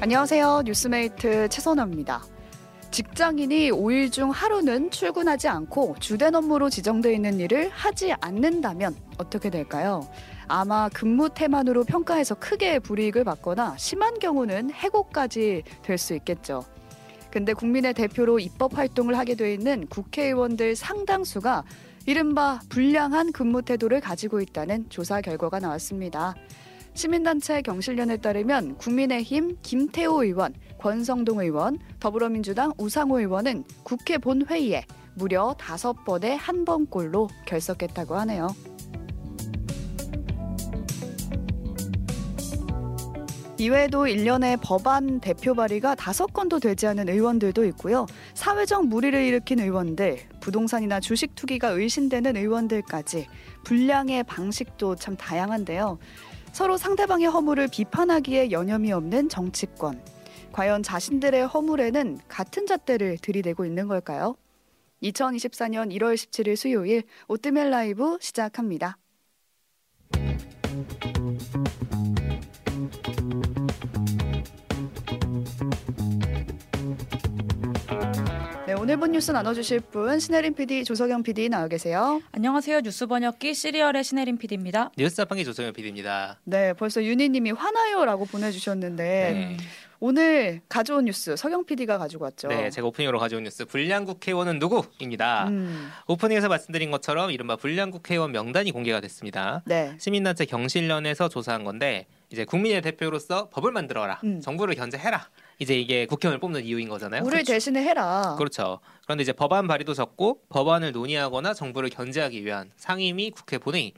안녕하세요. 뉴스메이트 최선아입니다. 직장인이 5일 중 하루는 출근하지 않고 주된 업무로 지정되어 있는 일을 하지 않는다면 어떻게 될까요? 아마 근무 태만으로 평가해서 크게 불이익을 받거나 심한 경우는 해고까지 될 수 있겠죠. 근데 국민의 대표로 입법 활동을 하게 돼 있는 국회의원들 상당수가 이른바 불량한 근무 태도를 가지고 있다는 조사 결과가 나왔습니다. 시민단체 경실련에 따르면 국민의힘 김태호 의원, 권성동 의원, 더불어민주당 우상호 의원은 국회 본회의에 무려 다섯 번의 한 번꼴로 결석했다고 하네요. 이외에도 1년에 법안 대표 발의가 다섯 건도 되지 않은 의원들도 있고요. 사회적 무리를 일으킨 의원들, 부동산이나 주식 투기가 의심되는 의원들까지 분량의 방식도 참 다양한데요. 서로 상대방의 허물을 비판하기에 여념이 없는 정치권. 과연 자신들의 허물에는 같은 잣대를 들이대고 있는 걸까요? 2024년 1월 17일 수요일 오뜨멜 라이브 시작합니다. 네, 오늘 본 뉴스 나눠주실 분 신혜림 PD, 조석영 PD 나와 계세요. 안녕하세요. 뉴스 번역기 씨리얼의 신혜림 PD입니다. 뉴스 자판기 조석영 PD입니다. 네, 벌써 윤희님이 화나요라고 보내주셨는데 네. 오늘 가져온 뉴스 석영 PD가 가지고 왔죠. 네, 제가 오프닝으로 가져온 뉴스 불량 국회의원은 누구입니다. 음, 오프닝에서 말씀드린 것처럼 이른바 불량 국회의원 명단이 공개가 됐습니다. 네. 시민단체 경실련에서 조사한 건데 이제 국민의 대표로서 법을 만들어라, 음. 정부를 견제해라. 이제 이게 국회의원을 뽑는 이유인 거잖아요. 우리를 대신에 해라. 그렇죠. 그런데 이제 법안 발의도 적고 법안을 논의하거나 정부를 견제하기 위한 상임위 국회 본회의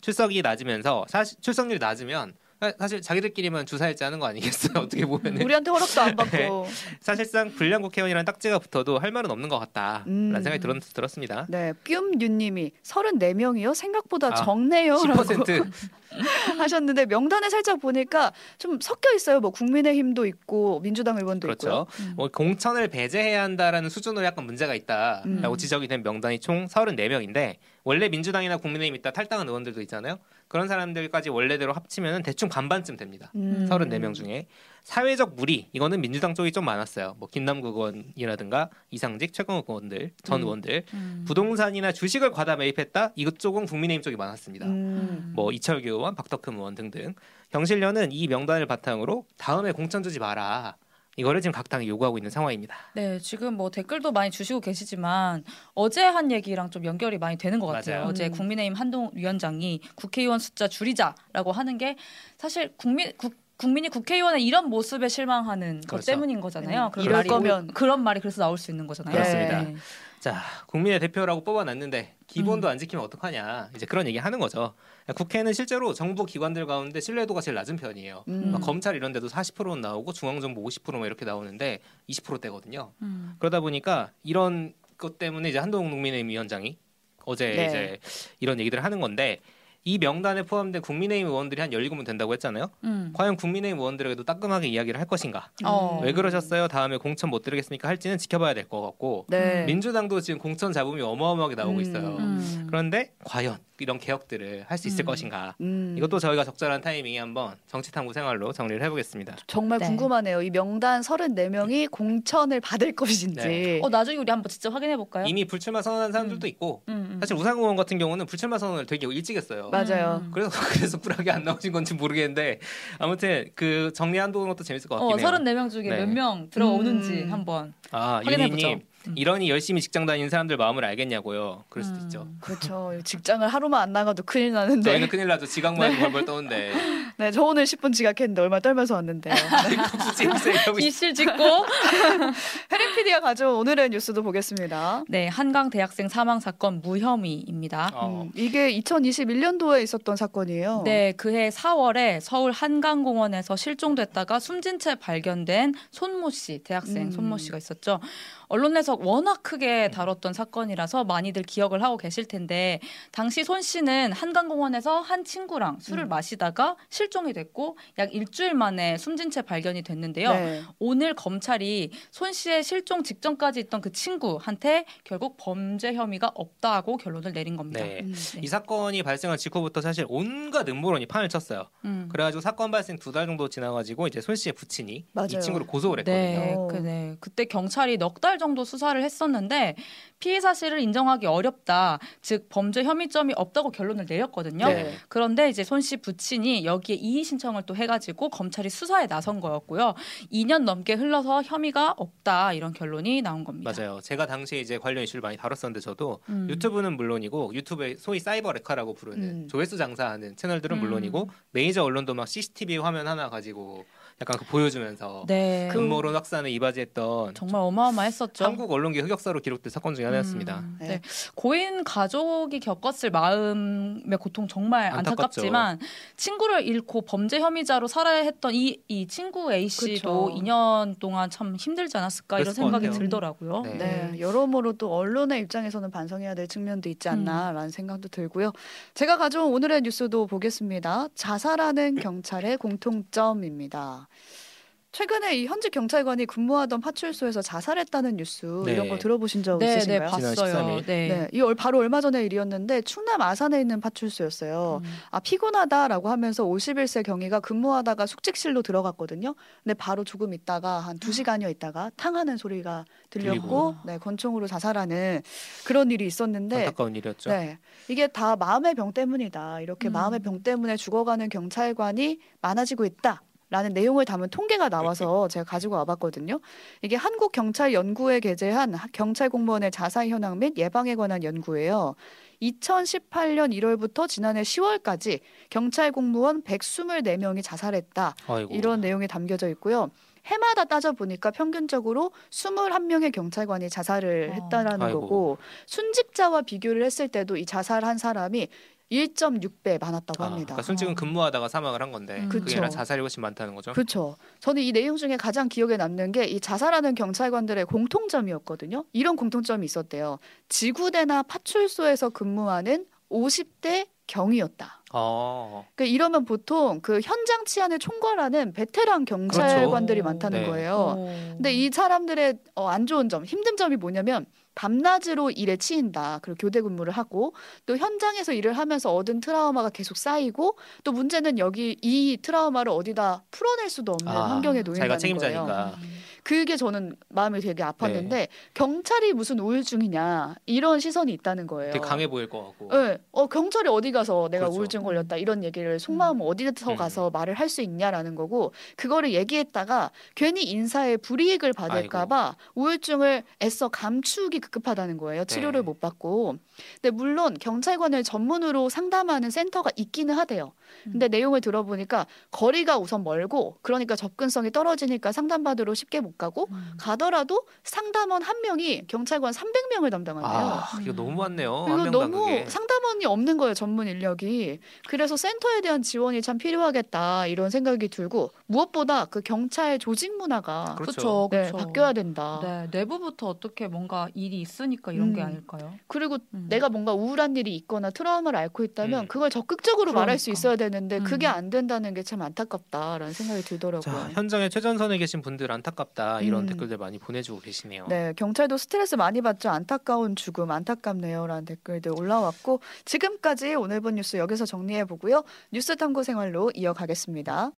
출석이 낮으면서 사실 출석률이 낮으면 사- 사실 자기들끼리만 주사일지 하는 거 아니겠어요? 어떻게 보면은 우리한테 허락도 안 받고. 사실상 불량 국회의원이라는 딱지가 붙어도 할 말은 없는 것 같다라는 음. 생각이 들었, 들었습니다. 네, 뀨윤님이 34명이요? 생각보다 아, 적네요. 라고 10% 하셨는데 명단에 살짝 보니까 좀 섞여 있어요. 뭐 국민의힘도 있고 민주당 의원도 있고요. 그렇죠. 뭐 공천을 배제해야 한다라는 수준으로 약간 문제가 있다라고 음. 지적이 된 명단이 총 34명인데 원래 민주당이나 국민의힘 있다 탈당한 의원들도 있잖아요. 그런 사람들까지 원래대로 합치면 대충 반반쯤 됩니다. 음. 34명 중에 사회적 무리 이거는 민주당 쪽이 좀 많았어요. 뭐 김남국 의원이라든가 이상직 최강욱 의원들 전 음. 의원들 음. 부동산이나 주식을 과다 매입했다 이쪽은 국민의힘 쪽이 많았습니다. 음. 뭐 이철규 의원, 박덕흠 의원 등등 경실련은 이 명단을 바탕으로 다음에 공천 주지 마라. 이거를 지금 각 당이 요구하고 있는 상황입니다. 네, 지금 뭐 댓글도 많이 주시고 계시지만 어제 한 얘기랑 좀 연결이 많이 되는 것 같아요. 맞아요. 어제 음. 국민의힘 한동 위원장이 국회의원 숫자 줄이자라고 하는 게 사실 국민 국 국민이 국회의원의 이런 모습에 실망하는 것 그렇죠. 때문인 거잖아요. 음, 그런 이럴 말이 거면. 그런 말이 그래서 나올 수 있는 거잖아요. 그렇습니다. 네. 자, 국민의 대표라고 뽑아놨는데 기본도 안 지키면 어떡하냐. 이제 그런 얘기 하는 거죠. 국회는 실제로 정부 기관들 가운데 신뢰도가 제일 낮은 편이에요. 음. 막 검찰 이런 데도 40%는 나오고 중앙정부 50%뭐 이렇게 나오는데 20%대거든요. 음. 그러다 보니까 이런 것 때문에 이제 한동훈 국민의힘 위원장이 어제 네. 이제 이런 얘기들을 하는 건데 이 명단에 포함된 국민의힘 의원들이 한 17명 된다고 했잖아요. 음. 과연 국민의힘 의원들에게도 따끔하게 이야기를 할 것인가? 어. 왜 그러셨어요? 다음에 공천 못 드리겠습니까? 할지는 지켜봐야 될 것 같고 네. 민주당도 지금 공천 잡음이 어마어마하게 나오고 음. 있어요. 음. 그런데 과연 이런 개혁들을 할 수 있을 음. 것인가? 음. 이것도 저희가 적절한 타이밍에 한번 정치탐구 생활로 정리를 해보겠습니다. 정말 네. 궁금하네요. 이 명단 34명이 공천을 받을 것인지. 네. 어 나중에 우리 한번 직접 확인해 볼까요? 이미 불출마 선언한 사람들도 있고 음, 음. 사실 우상호 의원 같은 경우는 불출마 선언을 되게 일찍 했어요. 맞아요. 음. 그래서 그래서 뿔하게 안 나오신 건지 모르겠는데 아무튼 그 정리한 것도 재밌을 것 어, 같긴 해요. 34명 중에 네. 몇명 들어오는지 음. 한번 아 확인해 보죠. 유니님 이러니 열심히 직장 다니는 사람들 마음을 알겠냐고요. 그럴 수도 음. 있죠. 그렇죠. 직장을 하루만 안 나가도 큰일 나는데. 저희는 큰일 나죠. 지각만 해도 벌벌 떠는데 네, 저 오늘 10분 지각했는데 얼마 떨면서 왔는데요. 이러고 있- 이실 짓고 해리 PD가 가져온 오늘의 뉴스도 보겠습니다. 네 한강 대학생 사망 사건 무혐의입니다. 어. 음, 이게 2021년도에 있었던 사건이에요. 네, 그해 4월에 서울 한강공원에서 실종됐다가 숨진 채 발견된 손모 씨, 대학생 음. 손모 씨가 있었죠. 언론에서 언론에서 워낙 크게 다뤘던 사건이라서 많이들 기억을 하고 계실 텐데 당시 손 씨는 한강공원에서 한 친구랑 술을 음. 마시다가 실종이 됐고 약 일주일 만에 숨진 채 발견이 됐는데요. 네. 오늘 검찰이 손 씨의 실종 직전까지 있던 그 친구한테 결국 범죄 혐의가 없다고 결론을 내린 겁니다. 네. 음. 네. 이 사건이 발생한 직후부터 사실 온갖 음모론이 판을 쳤어요. 음. 그래가지고 사건 발생 두 달 정도 지나가지고 이제 손 씨의 부친이 맞아요. 이 친구를 고소를 했거든요. 네, 어. 그, 네. 그때 경찰이 넉 달 정도 수사 를 했었는데 피해 사실을 인정하기 어렵다. 즉 범죄 혐의점이 없다고 결론을 내렸거든요. 네. 그런데 이제 손 씨 부친이 여기에 이의 신청을 또 해가지고 검찰이 수사에 나선 거였고요. 2년 넘게 흘러서 혐의가 없다 이런 결론이 나온 겁니다. 맞아요. 제가 당시에 이제 관련 이슈를 많이 다뤘었는데 저도 음. 유튜브는 물론이고 유튜브에 소위 사이버 레카라고 부르는 음. 조회수 장사하는 채널들은 음. 물론이고 메이저 언론도 막 CCTV 화면 하나 가지고 약간 그 보여주면서 네. 그- 음모론 확산을 이바지했던 정말 어마어마했었죠. 한국 언론계 흑역사로 기록된 사건 중에 하나였습니다. 음, 네. 네. 고인 가족이 겪었을 마음의 고통 정말 안타깝죠. 안타깝지만 친구를 잃고 범죄 혐의자로 살아야 했던 이, 이 친구 A 씨도 그쵸. 2년 동안 참 힘들지 않았을까 이런 생각이 같아요. 들더라고요. 네. 네, 여러모로 또 언론의 입장에서는 반성해야 될 측면도 있지 않나라는 생각도 들고요. 제가 가져온 오늘의 뉴스도 보겠습니다. 자살하는 경찰의 공통점입니다. 최근에 이 현직 경찰관이 근무하던 파출소에서 자살했다는 뉴스 네. 이런 거 들어보신 적 네, 네, 있으신가요? 지난 봤어요. 13일. 네. 네, 이 얼- 바로 얼마 전의 일이었는데 충남 아산에 있는 파출소였어요. 음. 아 피곤하다라고 하면서 51세 경위가 근무하다가 숙직실로 들어갔거든요. 근데 바로 조금 있다가 한두 시간여 있다가 탕하는 소리가 들렸고 들리고. 네, 권총으로 자살하는 그런 일이 있었는데 안타까운 일이었죠. 네. 이게 다 마음의 병 때문이다. 이렇게 음. 마음의 병 때문에 죽어가는 경찰관이 많아지고 있다. 라는 내용을 담은 통계가 나와서 제가 가지고 와봤거든요. 이게 한국 경찰 연구에 게재한 하- 경찰 공무원의 자살 현황 및 예방에 관한 연구예요. 2018년 1월부터 지난해 10월까지 경찰 공무원 124명이 자살했다. 아이고. 이런 내용이 담겨져 있고요. 해마다 따져 보니까 평균적으로 21명의 경찰관이 자살을 어. 했다라는 아이고. 거고 순직자와 비교를 했을 때도 이 자살한 사람이 1.6배 많았다고 아, 합니다. 그러니까 순직은 근무하다가 사망을 한 건데 음. 그게 아니라 그쵸. 자살이 훨씬 많다는 거죠. 그렇죠. 저는 이 내용 중에 가장 기억에 남는 게 이 자살하는 경찰관들의 공통점이었거든요. 이런 공통점이 있었대요. 지구대나 파출소에서 근무하는 50대 경위였다. 어. 그 이러면 보통 그 현장 치안을 총괄하는 베테랑 경찰관들이 그렇죠. 많다는 네. 거예요. 오. 근데 이 사람들의 어, 안 좋은 점, 힘든 점이 뭐냐면 밤낮으로 일에 치인다. 그리고 교대 근무를 하고 또 현장에서 일을 하면서 얻은 트라우마가 계속 쌓이고 또 문제는 여기 이 트라우마를 어디다 풀어낼 수도 없는 아, 환경에 자기가 놓인다는 거예요. 책임자니까. 그게 저는 마음이 되게 아팠는데 네. 경찰이 무슨 우울증이냐 이런 시선이 있다는 거예요. 되게 강해 보일 것 같고. 네. 어, 경찰이 어디 가서 내가 그렇죠. 우울증 걸렸다 이런 얘기를 속마음 어디서 음. 가서 말을 할 수 있냐라는 거고 그거를 얘기했다가 괜히 인사에 불이익을 받을까봐 우울증을 애써 감추기 급급하다는 거예요. 치료를 네. 못 받고. 근데 물론 경찰관을 전문으로 상담하는 센터가 있기는 하대요. 근데 내용을 들어보니까 거리가 우선 멀고 그러니까 접근성이 떨어지니까 상담받으러 쉽게 못 가고 음. 가더라도 상담원 한 명이 경찰관 300명을 담당한대요. 아, 이거 음. 너무 많네요. 그리고 한 명당 너무 그게. 상담원이 없는 거예요 전문 인력이 그래서 센터에 대한 지원이 참 필요하겠다 이런 생각이 들고 무엇보다 그 경찰 조직 문화가 그렇죠. 그렇죠. 네, 그렇죠. 바뀌어야 된다 네, 내부부터 어떻게 뭔가 일이 있으니까 이런 게 음. 아닐까요? 그리고 음. 내가 뭔가 우울한 일이 있거나 트라우마를 앓고 있다면 음. 그걸 적극적으로 말할 수 그러니까. 있어야 되는데 그게 음. 안 된다는 게 참 안타깝다라는 생각이 들더라고요. 자, 현장에 최전선에 계신 분들 안타깝 다 이런 음. 댓글들 많이 보내주고 계시네요. 네, 경찰도 스트레스 많이 받죠. 안타까운 죽음, 안타깝네요라는 댓글들 올라왔고 지금까지 오늘 본 뉴스 여기서 정리해 보고요. 뉴스 탐구 생활로 이어가겠습니다.